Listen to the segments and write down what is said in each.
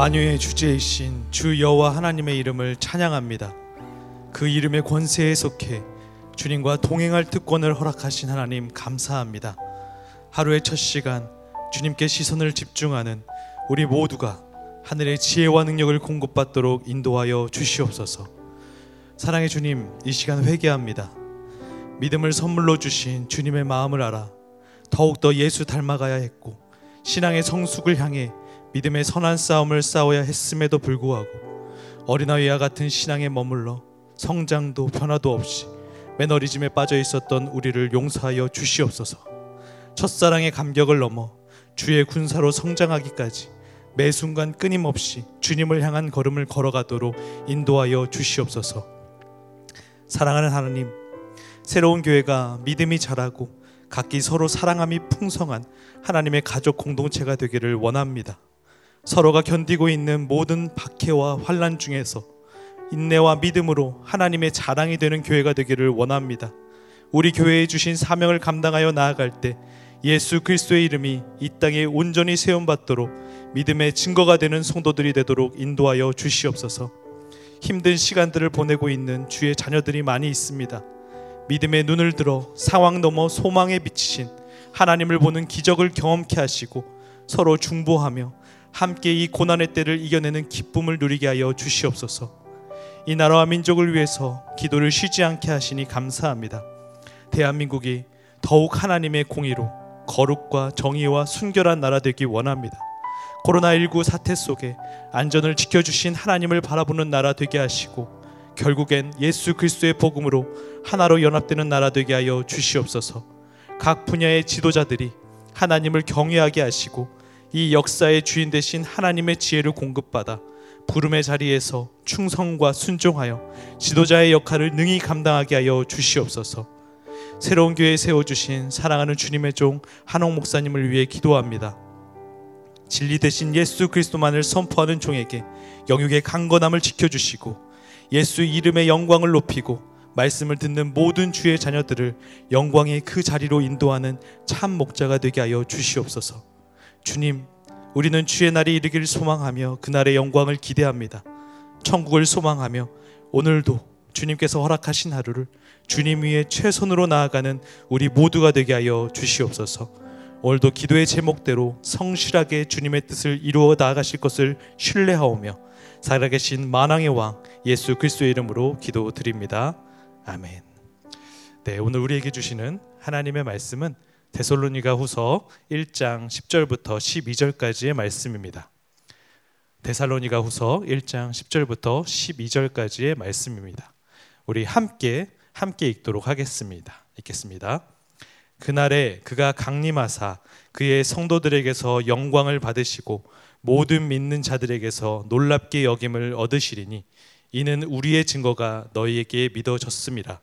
만유의 주제이신 주 여호와 하나님의 이름을 찬양합니다. 그 이름의 권세에 속해 주님과 동행할 특권을 허락하신 하나님 감사합니다. 하루의 첫 시간 주님께 시선을 집중하는 우리 모두가 하늘의 지혜와 능력을 공급받도록 인도하여 주시옵소서. 사랑의 주님, 이 시간 회개합니다. 믿음을 선물로 주신 주님의 마음을 알아 더욱더 예수 닮아가야 했고 신앙의 성숙을 향해 믿음의 선한 싸움을 싸워야 했음에도 불구하고 어린아이와 같은 신앙에 머물러 성장도 변화도 없이 매너리즘에 빠져 있었던 우리를 용서하여 주시옵소서. 첫사랑의 감격을 넘어 주의 군사로 성장하기까지 매 순간 끊임없이 주님을 향한 걸음을 걸어가도록 인도하여 주시옵소서. 사랑하는 하나님, 새로운 교회가 믿음이 자라고 각기 서로 사랑함이 풍성한 하나님의 가족 공동체가 되기를 원합니다. 서로가 견디고 있는 모든 박해와 환란 중에서 인내와 믿음으로 하나님의 자랑이 되는 교회가 되기를 원합니다. 우리 교회에 주신 사명을 감당하여 나아갈 때 예수 그리스도의 이름이 이 땅에 온전히 세움 받도록 믿음의 증거가 되는 성도들이 되도록 인도하여 주시옵소서. 힘든 시간들을 보내고 있는 주의 자녀들이 많이 있습니다. 믿음의 눈을 들어 상황 넘어 소망에 비치신 하나님을 보는 기적을 경험케 하시고 서로 중보하며 함께 이 고난의 때를 이겨내는 기쁨을 누리게 하여 주시옵소서. 이 나라와 민족을 위해서 기도를 쉬지 않게 하시니 감사합니다. 대한민국이 더욱 하나님의 공의로 거룩과 정의와 순결한 나라 되기 원합니다. 코로나19 사태 속에 안전을 지켜주신 하나님을 바라보는 나라 되게 하시고 결국엔 예수 그리스도의 복음으로 하나로 연합되는 나라 되게 하여 주시옵소서. 각 분야의 지도자들이 하나님을 경외하게 하시고 이 역사의 주인 되신 하나님의 지혜를 공급받아 부름의 자리에서 충성과 순종하여 지도자의 역할을 능히 감당하게 하여 주시옵소서. 새로운 교회 세워 주신 사랑하는 주님의 종 한옥 목사님을 위해 기도합니다. 진리 대신 예수 그리스도만을 선포하는 종에게 영육의 강건함을 지켜 주시고 예수 이름의 영광을 높이고 말씀을 듣는 모든 주의 자녀들을 영광의 그 자리로 인도하는 참 목자가 되게 하여 주시옵소서. 주님, 우리는 주의 날이 이르기를 소망하며 그날의 영광을 기대합니다. 천국을 소망하며 오늘도 주님께서 허락하신 하루를 주님 위에 최선으로 나아가는 우리 모두가 되게 하여 주시옵소서. 오늘도 기도의 제목대로 성실하게 주님의 뜻을 이루어 나아가실 것을 신뢰하오며 살아계신 만왕의 왕 예수 그리스도의 이름으로 기도드립니다. 아멘. 네, 오늘 우리에게 주시는 하나님의 말씀은 데솔로니가 후서 1장 10절부터 12절까지의 말씀입니다. 데살로니가 후서 1장 10절부터 12절까지의 말씀입니다. 우리 함께 함께 읽도록 하겠습니다. 읽겠습니다. 그날에 그가 강림하사 그의 성도들에게서 영광을 받으시고 모든 믿는 자들에게서 놀랍게 여김을 얻으시리니 이는 우리의 증거가 너희에게 믿어졌습니다.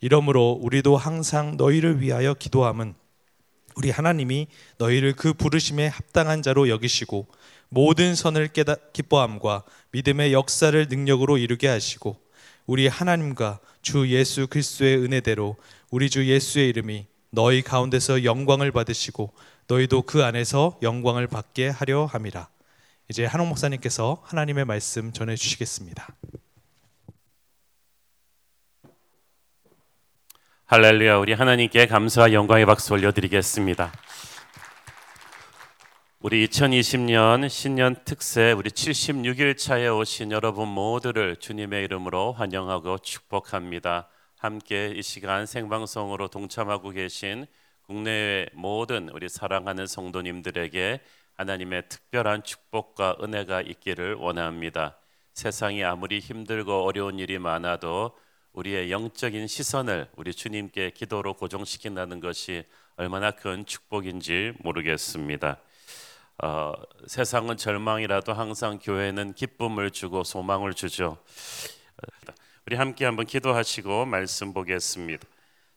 이러므로 우리도 항상 너희를 위하여 기도함은 우리 하나님이 너희를 그 부르심에 합당한 자로 여기시고 모든 선을 깨닫 기뻐함과 믿음의 역사를 능력으로 이루게 하시고 우리 하나님과 주 예수 그리스도의 은혜대로 우리 주 예수의 이름이 너희 가운데서 영광을 받으시고 너희도 그 안에서 영광을 받게 하려 함이라. 이제 한옥 목사님께서 하나님의 말씀 전해 주시겠습니다. 할렐루야. 우리 하나님께 감사와 영광의 박수 올려드리겠습니다. 우리 2020년 신년 특세 우리 76일 차에 오신 여러분 모두를 주님의 이름으로 환영하고 축복합니다. 함께 이 시간 생방송으로 동참하고 계신 국내외 모든 우리 사랑하는 성도님들에게 하나님의 특별한 축복과 은혜가 있기를 원합니다. 세상이 아무리 힘들고 어려운 일이 많아도 우리의 영적인 시선을 우리 주님께 기도로 고정시킨다는 것이 얼마나 큰 축복인지 모르겠습니다. 어, 세상은 절망이라도 항상 교회는 기쁨을 주고 소망을 주죠. 우리 함께 한번 기도하시고 말씀 보겠습니다.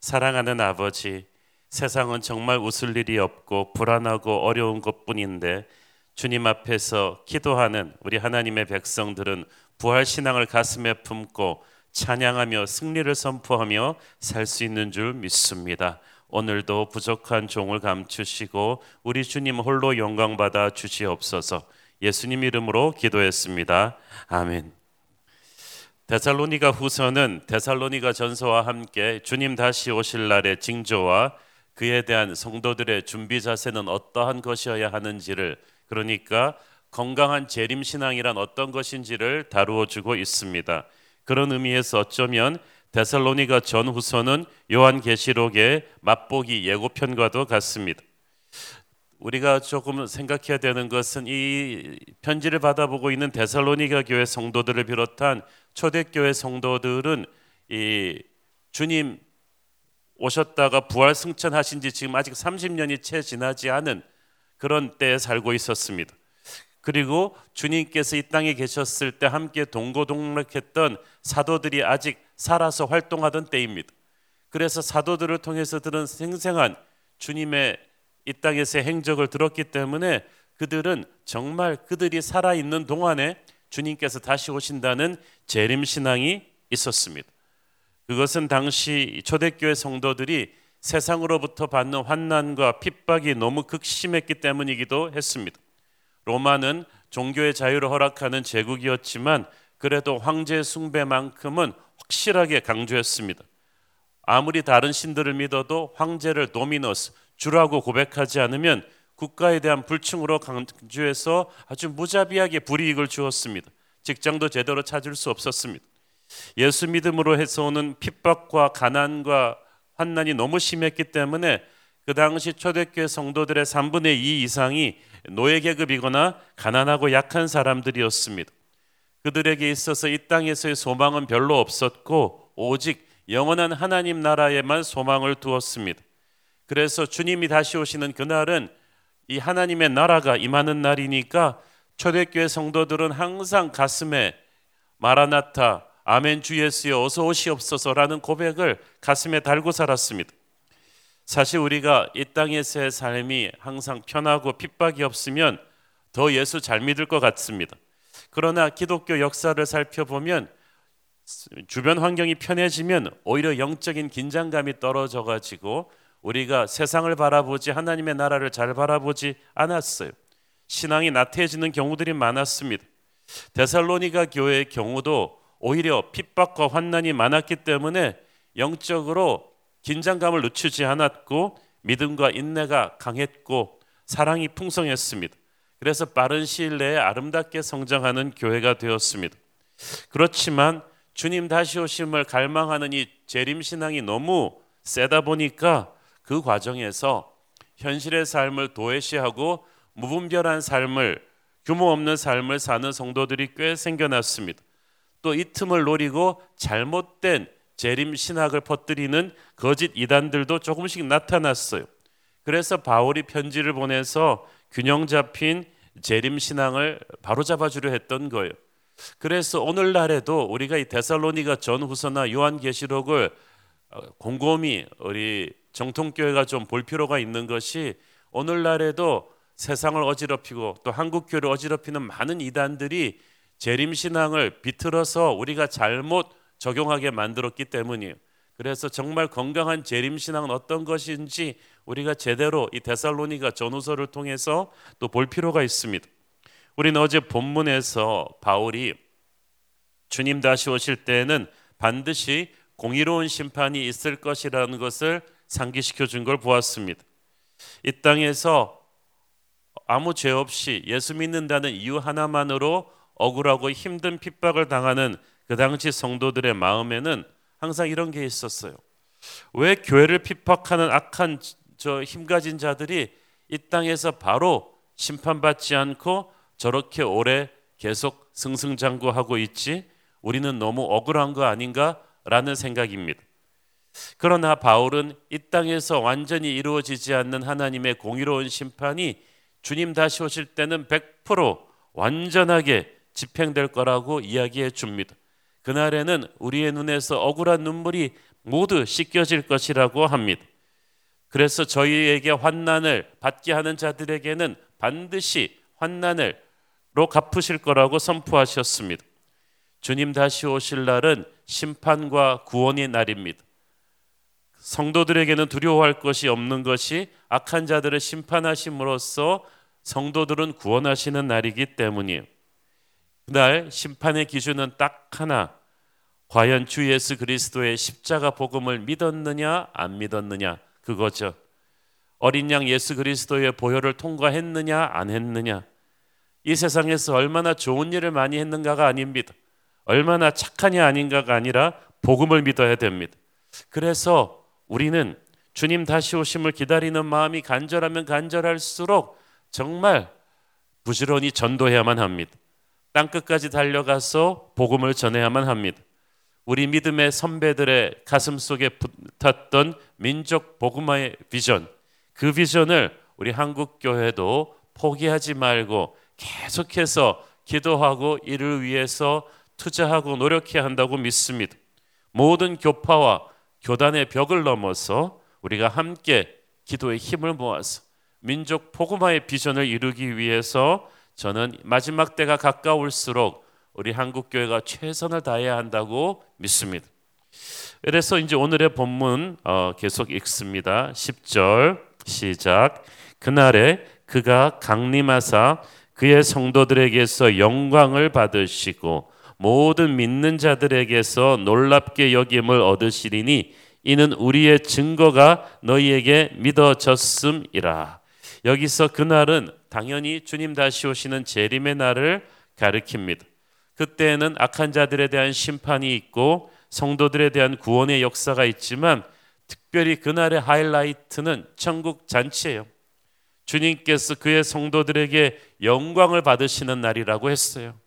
사랑하는 아버지, 세상은 정말 웃을 일이 없고 불안하고 어려운 것뿐인데 주님 앞에서 기도하는 우리 하나님의 백성들은 부활 신앙을 가슴에 품고 찬양하며 승리를 선포하며 살 수 있는 줄 믿습니다. 오늘도 부족한 종을 감추시고 우리 주님 홀로 영광 받아 주시옵소서. 예수님 이름으로 기도했습니다. 아멘. 데살로니가 후서는 데살로니가 전서와 함께 주님 다시 오실 날의 징조와 그에 대한 성도들의 준비 자세는 어떠한 것이어야 하는지를 그러니까 건강한 재림 신앙이란 어떤 것인지를 다루어 주고 있습니다. 그런 의미에서 어쩌면 데살로니가 전후서는 요한계시록의 맛보기 예고편과도 같습니다. 우리가 조금 생각해야 되는 것은 이 편지를 받아보고 있는 데살로니가 교회 성도들을 비롯한 초대교회 성도들은 이 주님 오셨다가 부활 승천하신 지 지금 아직 30년이 채 지나지 않은 그런 때에 살고 있었습니다. 그리고 주님께서 이 땅에 계셨을 때 함께 동고동락했던 사도들이 아직 살아서 활동하던 때입니다. 그래서 사도들을 통해서 들은 생생한 주님의 이 땅에서의 행적을 들었기 때문에 그들은 정말 그들이 살아 있는 동안에 주님께서 다시 오신다는 재림 신앙이 있었습니다. 그것은 당시 초대교회 성도들이 세상으로부터 받는 환난과 핍박이 너무 극심했기 때문이기도 했습니다. 로마는 종교의 자유를 허락하는 제국이었지만 그래도 황제 숭배만큼은 확실하게 강조했습니다. 아무리 다른 신들을 믿어도 황제를 도미너스 주라고 고백하지 않으면 국가에 대한 불충으로 강조해서 아주 무자비하게 불이익을 주었습니다. 직장도 제대로 찾을 수 없었습니다. 예수 믿음으로 해서 오는 핍박과 가난과 환난이 너무 심했기 때문에 그 당시 초대교회 성도들의 3분의 2 이상이 노예 계급이거나 가난하고 약한 사람들이었습니다. 그들에게 있어서 이 땅에서의 소망은 별로 없었고 오직 영원한 하나님 나라에만 소망을 두었습니다. 그래서 주님이 다시 오시는 그날은 이 하나님의 나라가 임하는 날이니까 초대교회 성도들은 항상 가슴에 마라나타 아멘 주 예수여 어서 오시옵소서라는 고백을 가슴에 달고 살았습니다. 사실 우리가 이 땅에서의 삶이 항상 편하고 핍박이 없으면 더 예수 잘 믿을 것 같습니다. 그러나 기독교 역사를 살펴보면 주변 환경이 편해지면 오히려 영적인 긴장감이 떨어져 가지고 우리가 세상을 바라보지 하나님의 나라를 잘 바라보지 않았어요. 신앙이 나태해지는 경우들이 많았습니다. 데살로니가 교회의 경우도 오히려 핍박과 환난이 많았기 때문에 영적으로 긴장감을 늦추지 않았고 믿음과 인내가 강했고 사랑이 풍성했습니다. 그래서 빠른 시일 내에 아름답게 성장하는 교회가 되었습니다. 그렇지만 주님 다시 오심을 갈망하는 이 재림 신앙이 너무 세다 보니까 그 과정에서 현실의 삶을 도외시하고 무분별한 삶을 규모 없는 삶을 사는 성도들이 꽤 생겨났습니다. 또 이 틈을 노리고 잘못된 재림 신학을 퍼뜨리는 거짓 이단들도 조금씩 나타났어요. 그래서 바울이 편지를 보내서 균형 잡힌 재림 신앙을 바로잡아 주려 했던 거예요. 그래서 오늘날에도 우리가 이 데살로니가 전후서나 요한계시록을 어, 곰곰이 우리 정통교회가 좀 볼 필요가 있는 것이 오늘날에도 세상을 어지럽히고 또 한국 교회를 어지럽히는 많은 이단들이 재림 신앙을 비틀어서 우리가 잘못 적용하게 만들었기 때문이에요. 그래서 정말 건강한 재림 신앙은 어떤 것인지 우리가 제대로 이 데살로니가 전후서를 통해서 또 볼 필요가 있습니다. 우리는 어제 본문에서 바울이 주님 다시 오실 때에는 반드시 공의로운 심판이 있을 것이라는 것을 상기시켜 준 걸 보았습니다. 이 땅에서 아무 죄 없이 예수 믿는다는 이유 하나만으로 억울하고 힘든 핍박을 당하는 그 당시 성도들의 마음에는 항상 이런 게 있었어요. 왜 교회를 핍박하는 악한 저 힘가진 자들이 이 땅에서 바로 심판받지 않고 저렇게 오래 계속 승승장구하고 있지? 우리는 너무 억울한 거 아닌가라는 생각입니다. 그러나 바울은 이 땅에서 완전히 이루어지지 않는 하나님의 공의로운 심판이 주님 다시 오실 때는 100% 완전하게 집행될 거라고 이야기해 줍니다. 그날에는 우리의 눈에서 억울한 눈물이 모두 씻겨질 것이라고 합니다. 그래서 저희에게 환난을 받게 하는 자들에게는 반드시 환난을로 갚으실 거라고 선포하셨습니다. 주님 다시 오실 날은 심판과 구원의 날입니다. 성도들에게는 두려워할 것이 없는 것이 악한 자들을 심판하심으로써 성도들은 구원하시는 날이기 때문이에요. 그날 심판의 기준은 딱 하나. 과연 주 예수 그리스도의 십자가 복음을 믿었느냐 안 믿었느냐 그거죠. 어린 양 예수 그리스도의 보혈을 통과했느냐 안 했느냐. 이 세상에서 얼마나 좋은 일을 많이 했는가가 아닙니다. 얼마나 착하냐 아닌가가 아니라 복음을 믿어야 됩니다. 그래서 우리는 주님 다시 오심을 기다리는 마음이 간절하면 간절할수록 정말 부지런히 전도해야만 합니다. 땅 끝까지 달려가서 복음을 전해야만 합니다. 우리 믿음의 선배들의 가슴 속에 붙었던 민족 복음화의 비전, 그 비전을 우리 한국 교회도 포기하지 말고 계속해서 기도하고 이를 위해서 투자하고 노력해야 한다고 믿습니다. 모든 교파와 교단의 벽을 넘어서 우리가 함께 기도의 힘을 모아서 민족 복음화의 비전을 이루기 위해서 저는 마지막 때가 가까울수록 우리 한국 교회가 최선을 다해야 한다고 믿습니다. 그래서 이제 오늘의 본문 어, 계속 읽습니다. 10절 시작. 그날에 그가 강림하사 그의 성도들에게서 영광을 받으시고 모든 믿는 자들에게서 놀랍게 여김을 얻으시리니 이는 우리의 증거가 너희에게 믿어졌음이라. 여기서 그날은 당연히 주님 다시 오시는 재림의 날을 가리킵니다. 그때에는 악한 자들에 대한 심판이 있고 성도들에 대한 구원의 역사가 있지만 특별히 그날의 하이라이트는 천국 잔치예요. 주님께서 그의 성도들에게 영광을 받으시는 날이라고 했어요.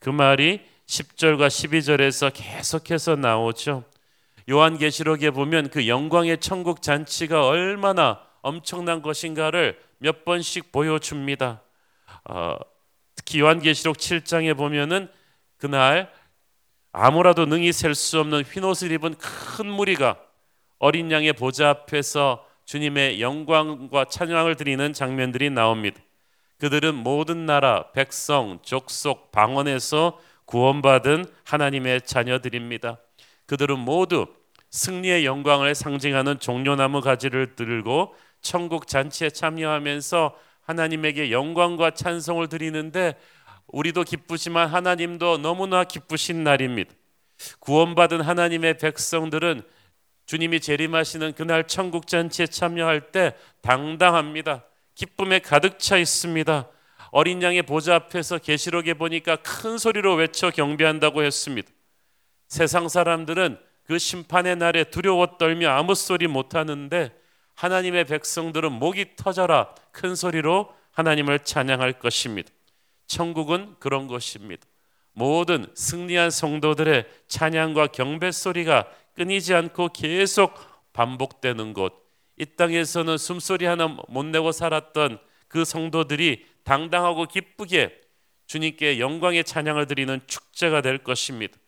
그 말이 10절과 12절에서 계속해서 나오죠. 요한계시록에 보면 그 영광의 천국 잔치가 얼마나 엄청난 것인가를 몇 번씩 보여줍니다. 어, 특히 요한계시록 7장에 보면은 그날 아무라도 능히 셀 수 없는 흰옷을 입은 큰 무리가 어린 양의 보좌 앞에서 주님의 영광과 찬양을 드리는 장면들이 나옵니다. 그들은 모든 나라, 백성, 족속, 방언에서 구원받은 하나님의 자녀들입니다. 그들은 모두 승리의 영광을 상징하는 종려나무 가지를 들고 천국 잔치에 참여하면서 하나님에게 영광과 찬송을 드리는데 우리도 기쁘지만 하나님도 너무나 기쁘신 날입니다. 구원받은 하나님의 백성들은 주님이 재림하시는 그날 천국 잔치에 참여할 때 당당합니다. 기쁨에 가득 차 있습니다. 어린 양의 보좌 앞에서 계시록에 보니까 큰 소리로 외쳐 경배한다고 했습니다. 세상 사람들은 그 심판의 날에 두려워 떨며 아무 소리 못 하는데 하나님의 백성들은 목이 터져라 큰 소리로 하나님을 찬양할 것입니다. 천국은 그런 것입니다. 모든 승리한 성도들의 찬양과 경배 소리가 끊이지 않고 계속 반복되는 곳. 이 땅에서는 숨소리 하나 못 내고 살았던 그 성도들이 당당하고 기쁘게 주님께 영광의 찬양을 드리는 축제가 될 것입니다.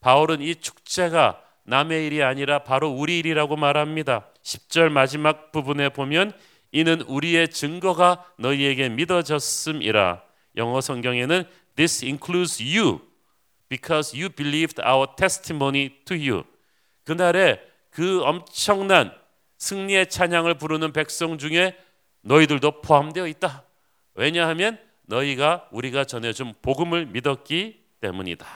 바울은 이 축제가 남의 일이 아니라 바로 우리 일이라고 말합니다. 10절 마지막 부분에 보면 이는 우리의 증거가 너희에게 믿어졌음이라. 영어 성경에는 this includes you because you believed our testimony to you. 그날에 그 엄청난 승리의 찬양을 부르는 백성 중에 너희들도 포함되어 있다. 왜냐하면 너희가 우리가 전해준 복음을 믿었기 때문이다.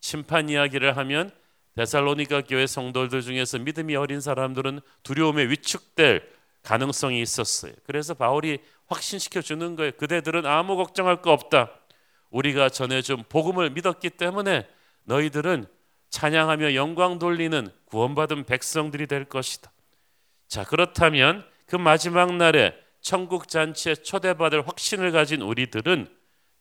심판 이야기를 하면 데살로니가 교회 성도들 중에서 믿음이 어린 사람들은 두려움에 위축될 가능성이 있었어요. 그래서 바울이 확신시켜 주는 거예요. 그대들은 아무 걱정할 거 없다. 우리가 전해준 복음을 믿었기 때문에 너희들은 찬양하며 영광 돌리는 구원받은 백성들이 될 것이다. 자, 그렇다면 그 마지막 날에 천국 잔치에 초대받을 확신을 가진 우리들은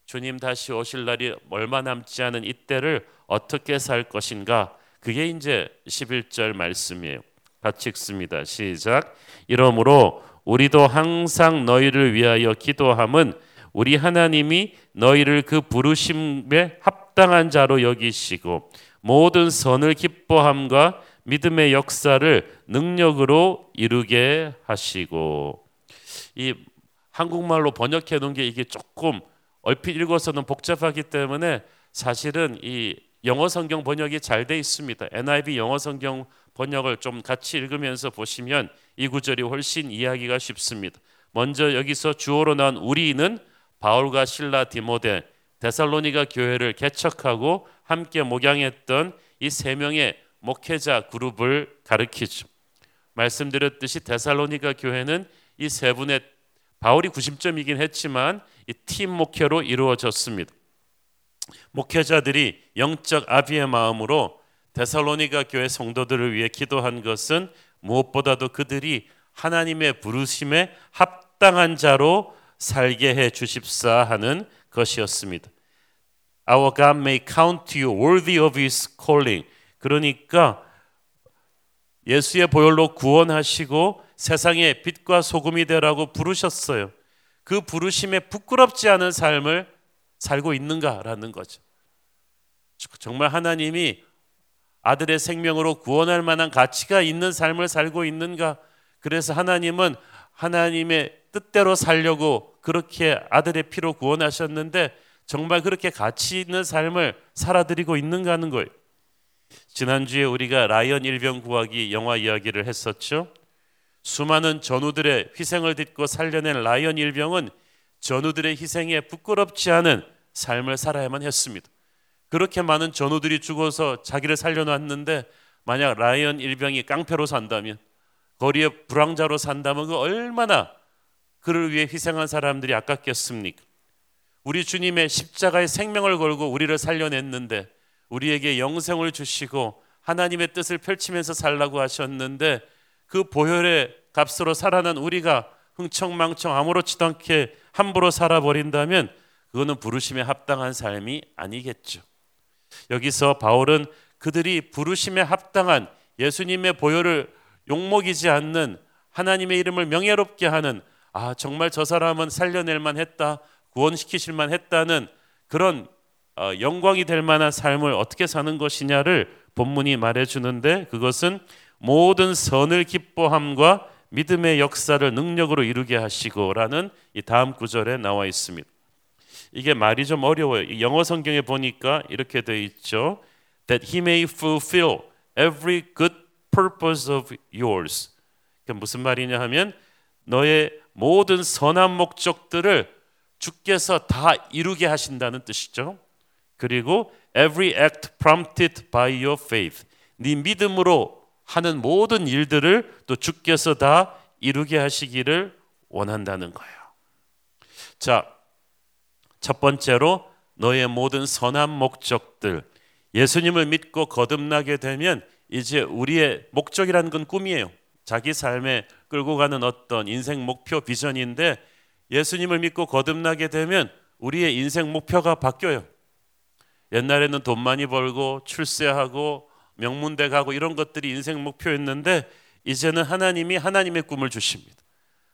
주님 다시 오실 날이 얼마 남지 않은 이때를 어떻게 살 것인가? 그게 이제 11절 말씀이에요. 같이 읽습니다. 시작. 이러므로 우리도 항상 너희를 위하여 기도함은 우리 하나님이 너희를 그 부르심에 합당한 자로 여기시고 모든 선을 기뻐함과 믿음의 역사를 능력으로 이루게 하시고 이 한국말로 번역해 놓은 게 이게 조금 얼핏 읽어서는 복잡하기 때문에 사실은 이 영어 성경 번역이 잘 돼 있습니다. NIV 영어 성경 번역을 좀 같이 읽으면서 보시면 이 구절이 훨씬 이해하기가 쉽습니다. 먼저 여기서 주어로 나온 우리는 바울과 신라 디모데 데살로니가 교회를 개척하고 함께 목양했던 이 세 명의 목회자 그룹을 가리키죠. 말씀드렸듯이 데살로니가 교회는 이 세 분의 바울이 구심점이긴 했지만 이 팀 목회로 이루어졌습니다. 목회자들이 영적 아비의 마음으로 데살로니가 교회 성도들을 위해 기도한 것은 무엇보다도 그들이 하나님의 부르심에 합당한 자로 살게 해 주십사 하는 것이었습니다. Our God may count you worthy of His calling. 그러니까 예수의 보혈로 구원하시고 세상의 빛과 소금이 되라고 부르셨어요. 그 부르심에 부끄럽지 않은 삶을 살고 있는가라는 거죠. 정말 하나님이 아들의 생명으로 구원할 만한 가치가 있는 삶을 살고 있는가? 그래서 하나님은 하나님의 뜻대로 살려고 그렇게 아들의 피로 구원하셨는데 정말 그렇게 가치 있는 삶을 살아드리고 있는가 하는 거예요. 지난주에 우리가 라이언 일병 구하기 영화 이야기를 했었죠. 수많은 전우들의 희생을 딛고 살려낸 라이언 일병은 전우들의 희생에 부끄럽지 않은 삶을 살아야만 했습니다. 그렇게 많은 전우들이 죽어서 자기를 살려놨는데 만약 라이언 일병이 깡패로 산다면 거리에 불황자로 산다면 그 얼마나 그를 위해 희생한 사람들이 아깝겠습니까? 우리 주님의 십자가의 생명을 걸고 우리를 살려냈는데 우리에게 영생을 주시고 하나님의 뜻을 펼치면서 살라고 하셨는데 그 보혈의 값으로 살아난 우리가 흥청망청 아무렇지도 않게 함부로 살아버린다면 그거는 부르심에 합당한 삶이 아니겠죠. 여기서 바울은 그들이 부르심에 합당한 예수님의 보혈을 욕먹이지 않는 하나님의 이름을 명예롭게 하는 아 정말 저 사람은 살려낼 만했다 구원시키실 만했다는 그런 어, 영광이 될 만한 삶을 어떻게 사는 것이냐를 본문이 말해주는데 그것은 모든 선을 기뻐함과 믿음의 역사를 능력으로 이루게 하시고라는 이 다음 구절에 나와 있습니다. 이게 말이 좀 어려워요. 영어 성경에 보니까 이렇게 돼 있죠. That he may fulfill every good purpose of yours. 그 무슨 말이냐 하면 너의 모든 선한 목적들을 주께서 다 이루게 하신다는 뜻이죠. 그리고 every act prompted by your faith. 네 믿음으로 하는 모든 일들을 또 주께서 다 이루게 하시기를 원한다는 거예요. 자, 첫 번째로 너의 모든 선한 목적들 예수님을 믿고 거듭나게 되면 이제 우리의 목적이라는 건 꿈이에요. 자기 삶에 끌고 가는 어떤 인생 목표 비전인데 예수님을 믿고 거듭나게 되면 우리의 인생 목표가 바뀌어요. 옛날에는 돈 많이 벌고 출세하고 명문대 가고 이런 것들이 인생 목표였는데 이제는 하나님이 하나님의 꿈을 주십니다.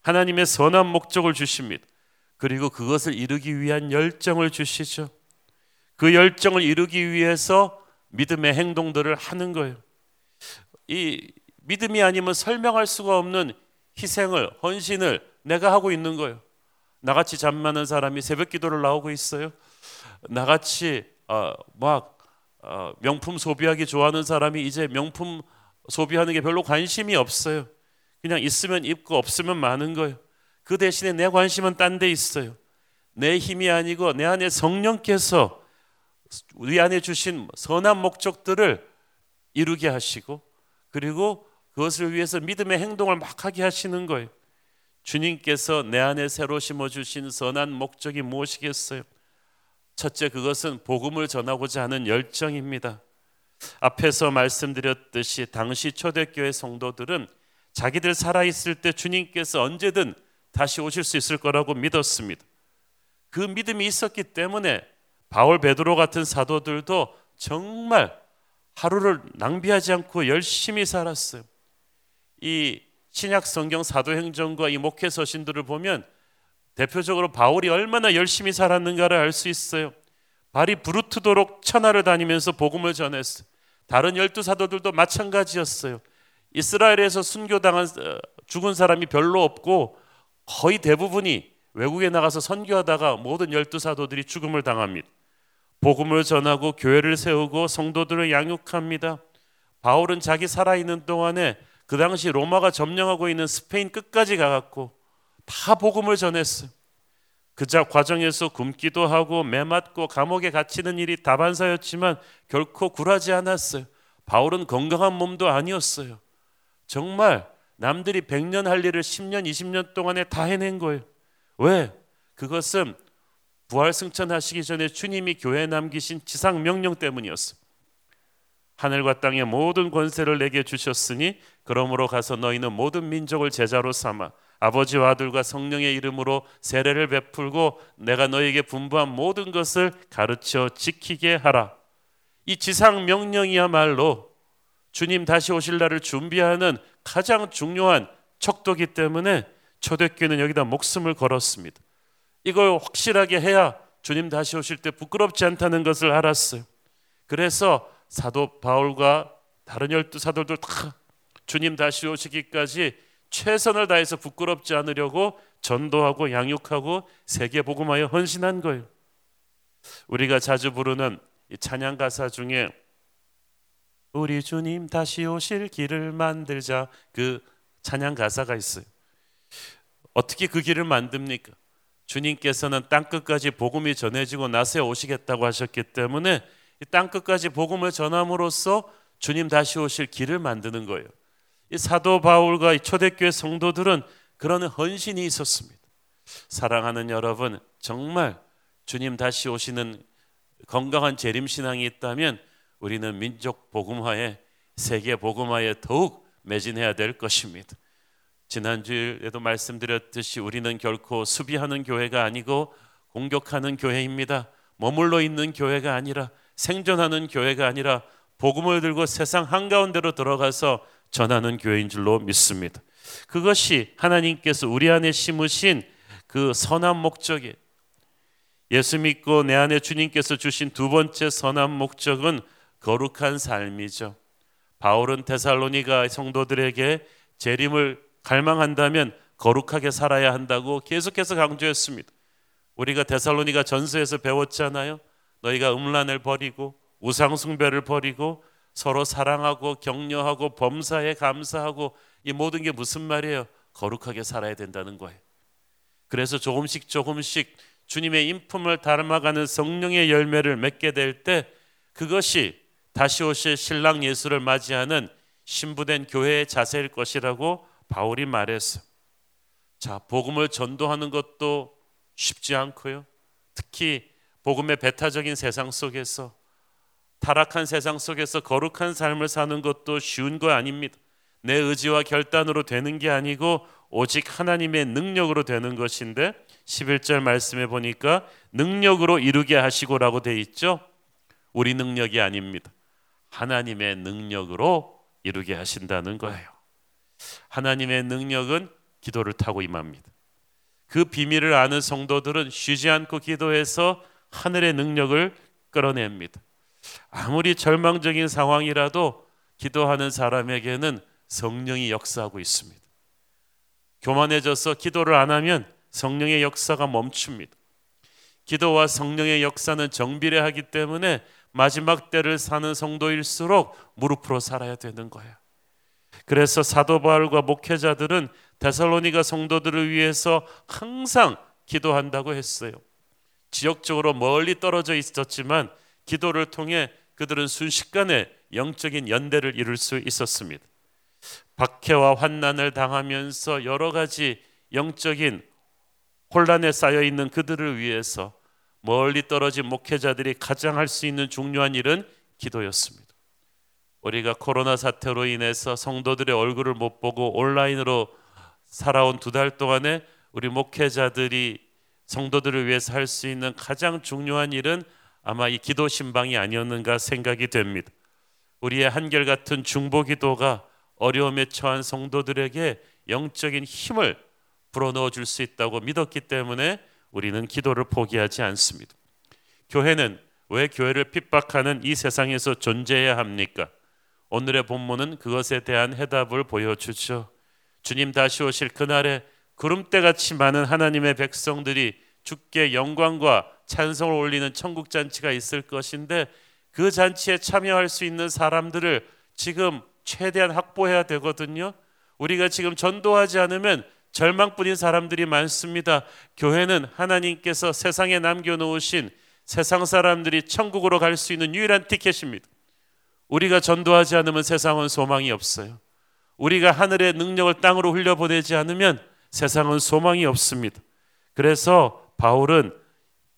하나님의 선한 목적을 주십니다. 그리고 그것을 이루기 위한 열정을 주시죠. 그 열정을 이루기 위해서 믿음의 행동들을 하는 거예요. 이 믿음이 아니면 설명할 수가 없는 희생을 헌신을 내가 하고 있는 거예요. 나같이 잠 많은 사람이 새벽 기도를 나오고 있어요. 나같이 어, 막 어, 명품 소비하기 좋아하는 사람이 이제 명품 소비하는 게 별로 관심이 없어요. 그냥 있으면 입고 없으면 많은 거예요. 그 대신에 내 관심은 딴 데 있어요. 내 힘이 아니고 내 안에 성령께서 우리 안에 주신 선한 목적들을 이루게 하시고 그리고 그것을 위해서 믿음의 행동을 막 하게 하시는 거예요. 주님께서 내 안에 새로 심어 주신 선한 목적이 무엇이겠어요? 첫째 그것은 복음을 전하고자 하는 열정입니다. 앞에서 말씀드렸듯이 당시 초대교회 성도들은 자기들 살아 있을 때 주님께서 언제든 다시 오실 수 있을 거라고 믿었습니다. 그 믿음이 있었기 때문에 바울 베드로 같은 사도들도 정말 하루를 낭비하지 않고 열심히 살았어요. 이 신약 성경 사도행전과 이 목회 서신들을 보면 대표적으로 바울이 얼마나 열심히 살았는가를 알 수 있어요. 발이 부르트도록 천하를 다니면서 복음을 전했어요. 다른 열두 사도들도 마찬가지였어요. 이스라엘에서 순교당한 어, 죽은 사람이 별로 없고 거의 대부분이 외국에 나가서 선교하다가 모든 열두 사도들이 죽음을 당합니다. 복음을 전하고 교회를 세우고 성도들을 양육합니다. 바울은 자기 살아 있는 동안에 그 당시 로마가 점령하고 있는 스페인 끝까지 가갖고 다 복음을 전했어요. 그 과정에서 굶기도 하고 매맞고 감옥에 갇히는 일이 다반사였지만 결코 굴하지 않았어요. 바울은 건강한 몸도 아니었어요. 정말 남들이 100년 할 일을 10년, 20년 동안에 다 해낸 거예요. 왜? 그것은 부활 승천하시기 전에 주님이 교회에 남기신 지상 명령 때문이었어. 하늘과 땅의 모든 권세를 내게 주셨으니 그러므로 가서 너희는 모든 민족을 제자로 삼아 아버지와 아들과 성령의 이름으로 세례를 베풀고 내가 너에게 분부한 모든 것을 가르쳐 지키게 하라. 이 지상 명령이야말로 주님 다시 오실 날을 준비하는 가장 중요한 척도기 때문에 초대교회는 여기다 목숨을 걸었습니다. 이걸 확실하게 해야 주님 다시 오실 때 부끄럽지 않다는 것을 알았어요. 그래서 사도 바울과 다른 열두 사도들 다 주님 다시 오시기까지 최선을 다해서 부끄럽지 않으려고 전도하고 양육하고 세계 복음하여 헌신한 거예요. 우리가 자주 부르는 찬양 가사 중에 우리 주님 다시 오실 길을 만들자 그 찬양 가사가 있어요. 어떻게 그 길을 만듭니까? 주님께서는 땅 끝까지 복음이 전해지고 나서 오시겠다고 하셨기 때문에 땅 끝까지 복음을 전함으로써 주님 다시 오실 길을 만드는 거예요. 이 사도 바울과 이 초대교회 성도들은 그런 헌신이 있었습니다. 사랑하는 여러분, 정말 주님 다시 오시는 건강한 재림 신앙이 있다면 우리는 민족 복음화에 세계 복음화에 더욱 매진해야 될 것입니다. 지난주에도 말씀드렸듯이 우리는 결코 수비하는 교회가 아니고 공격하는 교회입니다. 머물러 있는 교회가 아니라 생존하는 교회가 아니라 복음을 들고 세상 한가운데로 들어가서 전하는 교회인 줄로 믿습니다. 그것이 하나님께서 우리 안에 심으신 그 선한 목적이 예수 믿고 내 안에 주님께서 주신 두 번째 선한 목적은 거룩한 삶이죠. 바울은 데살로니가 성도들에게 재림을 갈망한다면 거룩하게 살아야 한다고 계속해서 강조했습니다. 우리가 데살로니가 전서에서 배웠잖아요. 너희가 음란을 버리고 우상 숭배를 버리고 서로 사랑하고 격려하고 범사에 감사하고 이 모든 게 무슨 말이에요? 거룩하게 살아야 된다는 거예요. 그래서 조금씩 조금씩 주님의 인품을 닮아가는 성령의 열매를 맺게 될 때 그것이 다시 오실 신랑 예수를 맞이하는 신부된 교회의 자세일 것이라고 바울이 말했어. 자, 복음을 전도하는 것도 쉽지 않고요. 특히 복음의 배타적인 세상 속에서 타락한 세상 속에서 거룩한 삶을 사는 것도 쉬운 거 아닙니다. 내 의지와 결단으로 되는 게 아니고 오직 하나님의 능력으로 되는 것인데 11절 말씀에 보니까 능력으로 이루게 하시고라고 돼 있죠. 우리 능력이 아닙니다. 하나님의 능력으로 이루게 하신다는 거예요. 하나님의 능력은 기도를 타고 임합니다. 그 비밀을 아는 성도들은 쉬지 않고 기도해서 하늘의 능력을 끌어냅니다. 아무리 절망적인 상황이라도 기도하는 사람에게는 성령이 역사하고 있습니다. 교만해져서 기도를 안 하면 성령의 역사가 멈춥니다. 기도와 성령의 역사는 정비례하기 때문에 마지막 때를 사는 성도일수록 무릎으로 살아야 되는 거예요. 그래서 사도 바울과 목회자들은 데살로니가 성도들을 위해서 항상 기도한다고 했어요. 지역적으로 멀리 떨어져 있었지만 기도를 통해 그들은 순식간에 영적인 연대를 이룰 수 있었습니다. 박해와 환난을 당하면서 여러 가지 영적인 혼란에 쌓여 있는 그들을 위해서 멀리 떨어진 목회자들이 가장 할 수 있는 중요한 일은 기도였습니다. 우리가 코로나 사태로 인해서 성도들의 얼굴을 못 보고 온라인으로 살아온 두 달 동안에 우리 목회자들이 성도들을 위해서 할 수 있는 가장 중요한 일은 아마 이 기도 신방이 아니었는가 생각이 됩니다. 우리의 한결같은 중보 기도가 어려움에 처한 성도들에게 영적인 힘을 불어넣어 줄 수 있다고 믿었기 때문에 우리는 기도를 포기하지 않습니다. 교회는 왜 교회를 핍박하는 이 세상에서 존재해야 합니까? 오늘의 본문은 그것에 대한 해답을 보여주죠. 주님 다시 오실 그날에 구름대 같이 많은 하나님의 백성들이 주께 영광과 찬송을 올리는 천국 잔치가 있을 것인데 그 잔치에 참여할 수 있는 사람들을 지금 최대한 확보해야 되거든요. 우리가 지금 전도하지 않으면 절망뿐인 사람들이 많습니다. 교회는 하나님께서 세상에 남겨놓으신 세상 사람들이 천국으로 갈 수 있는 유일한 티켓입니다. 우리가 전도하지 않으면 세상은 소망이 없어요. 우리가 하늘의 능력을 땅으로 흘려보내지 않으면 세상은 소망이 없습니다. 그래서 바울은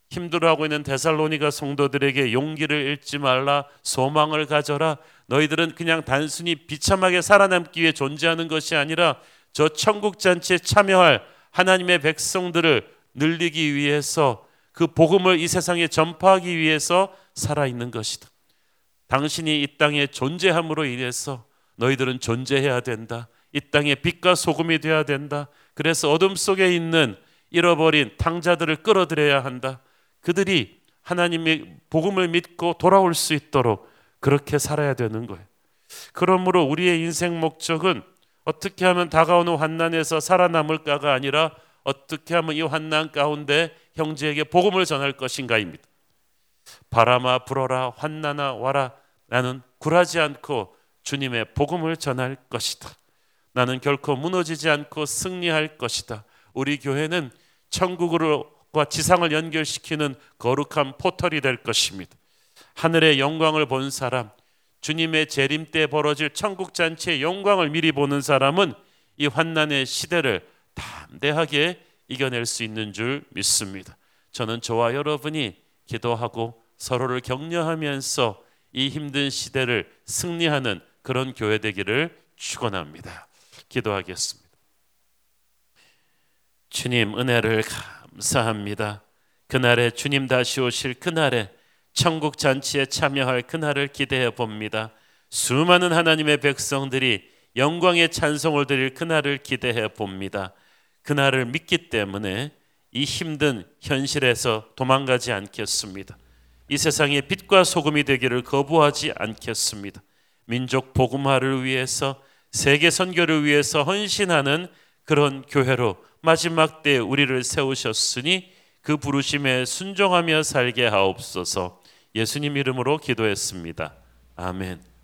힘들어하고 있는 데살로니가 성도들에게 용기를 잃지 말라 소망을 가져라 너희들은 그냥 단순히 비참하게 살아남기 위해 존재하는 것이 아니라 저 천국 잔치에 참여할 하나님의 백성들을 늘리기 위해서 그 복음을 이 세상에 전파하기 위해서 살아 있는 것이다. 당신이 이 땅에 존재함으로 인해서 너희들은 존재해야 된다. 이 땅에 빛과 소금이 되어야 된다. 그래서 어둠 속에 있는 잃어버린 탕자들을 끌어들여야 한다. 그들이 하나님의 복음을 믿고 돌아올 수 있도록 그렇게 살아야 되는 거예요. 그러므로 우리의 인생 목적은 어떻게 하면 다가오는 환난에서 살아남을까가 아니라 어떻게 하면 이 환난 가운데 형제에게 복음을 전할 것인가입니다. 바람아 불어라 환난아 와라 나는 굴하지 않고 주님의 복음을 전할 것이다. 나는 결코 무너지지 않고 승리할 것이다. 우리 교회는 천국으로 과 지상을 연결시키는 거룩한 포털이 될 것입니다. 하늘의 영광을 본 사람, 주님의 재림 때 벌어질 천국 잔치의 영광을 미리 보는 사람은 이 환난의 시대를 담대하게 이겨낼 수 있는 줄 믿습니다. 저는 저와 여러분이 기도하고 서로를 격려하면서 이 힘든 시대를 승리하는 그런 교회 되기를 축원합니다. 기도하겠습니다. 주님 은혜를 감사합니다. 그날에 주님 다시 오실 그날에 천국 잔치에 참여할 그날을 기대해 봅니다. 수많은 하나님의 백성들이 영광의 찬송을 드릴 그날을 기대해 봅니다. 그날을 믿기 때문에 이 힘든 현실에서 도망가지 않겠습니다. 이 세상의 빛과 소금이 되기를 거부하지 않겠습니다. 민족 복음화를 위해서 세계 선교를 위해서 헌신하는 그런 교회로 마지막 때 우리를 세우셨으니 그 부르심에 순종하며 살게 하옵소서. 예수님 이름으로 기도했습니다. 아멘.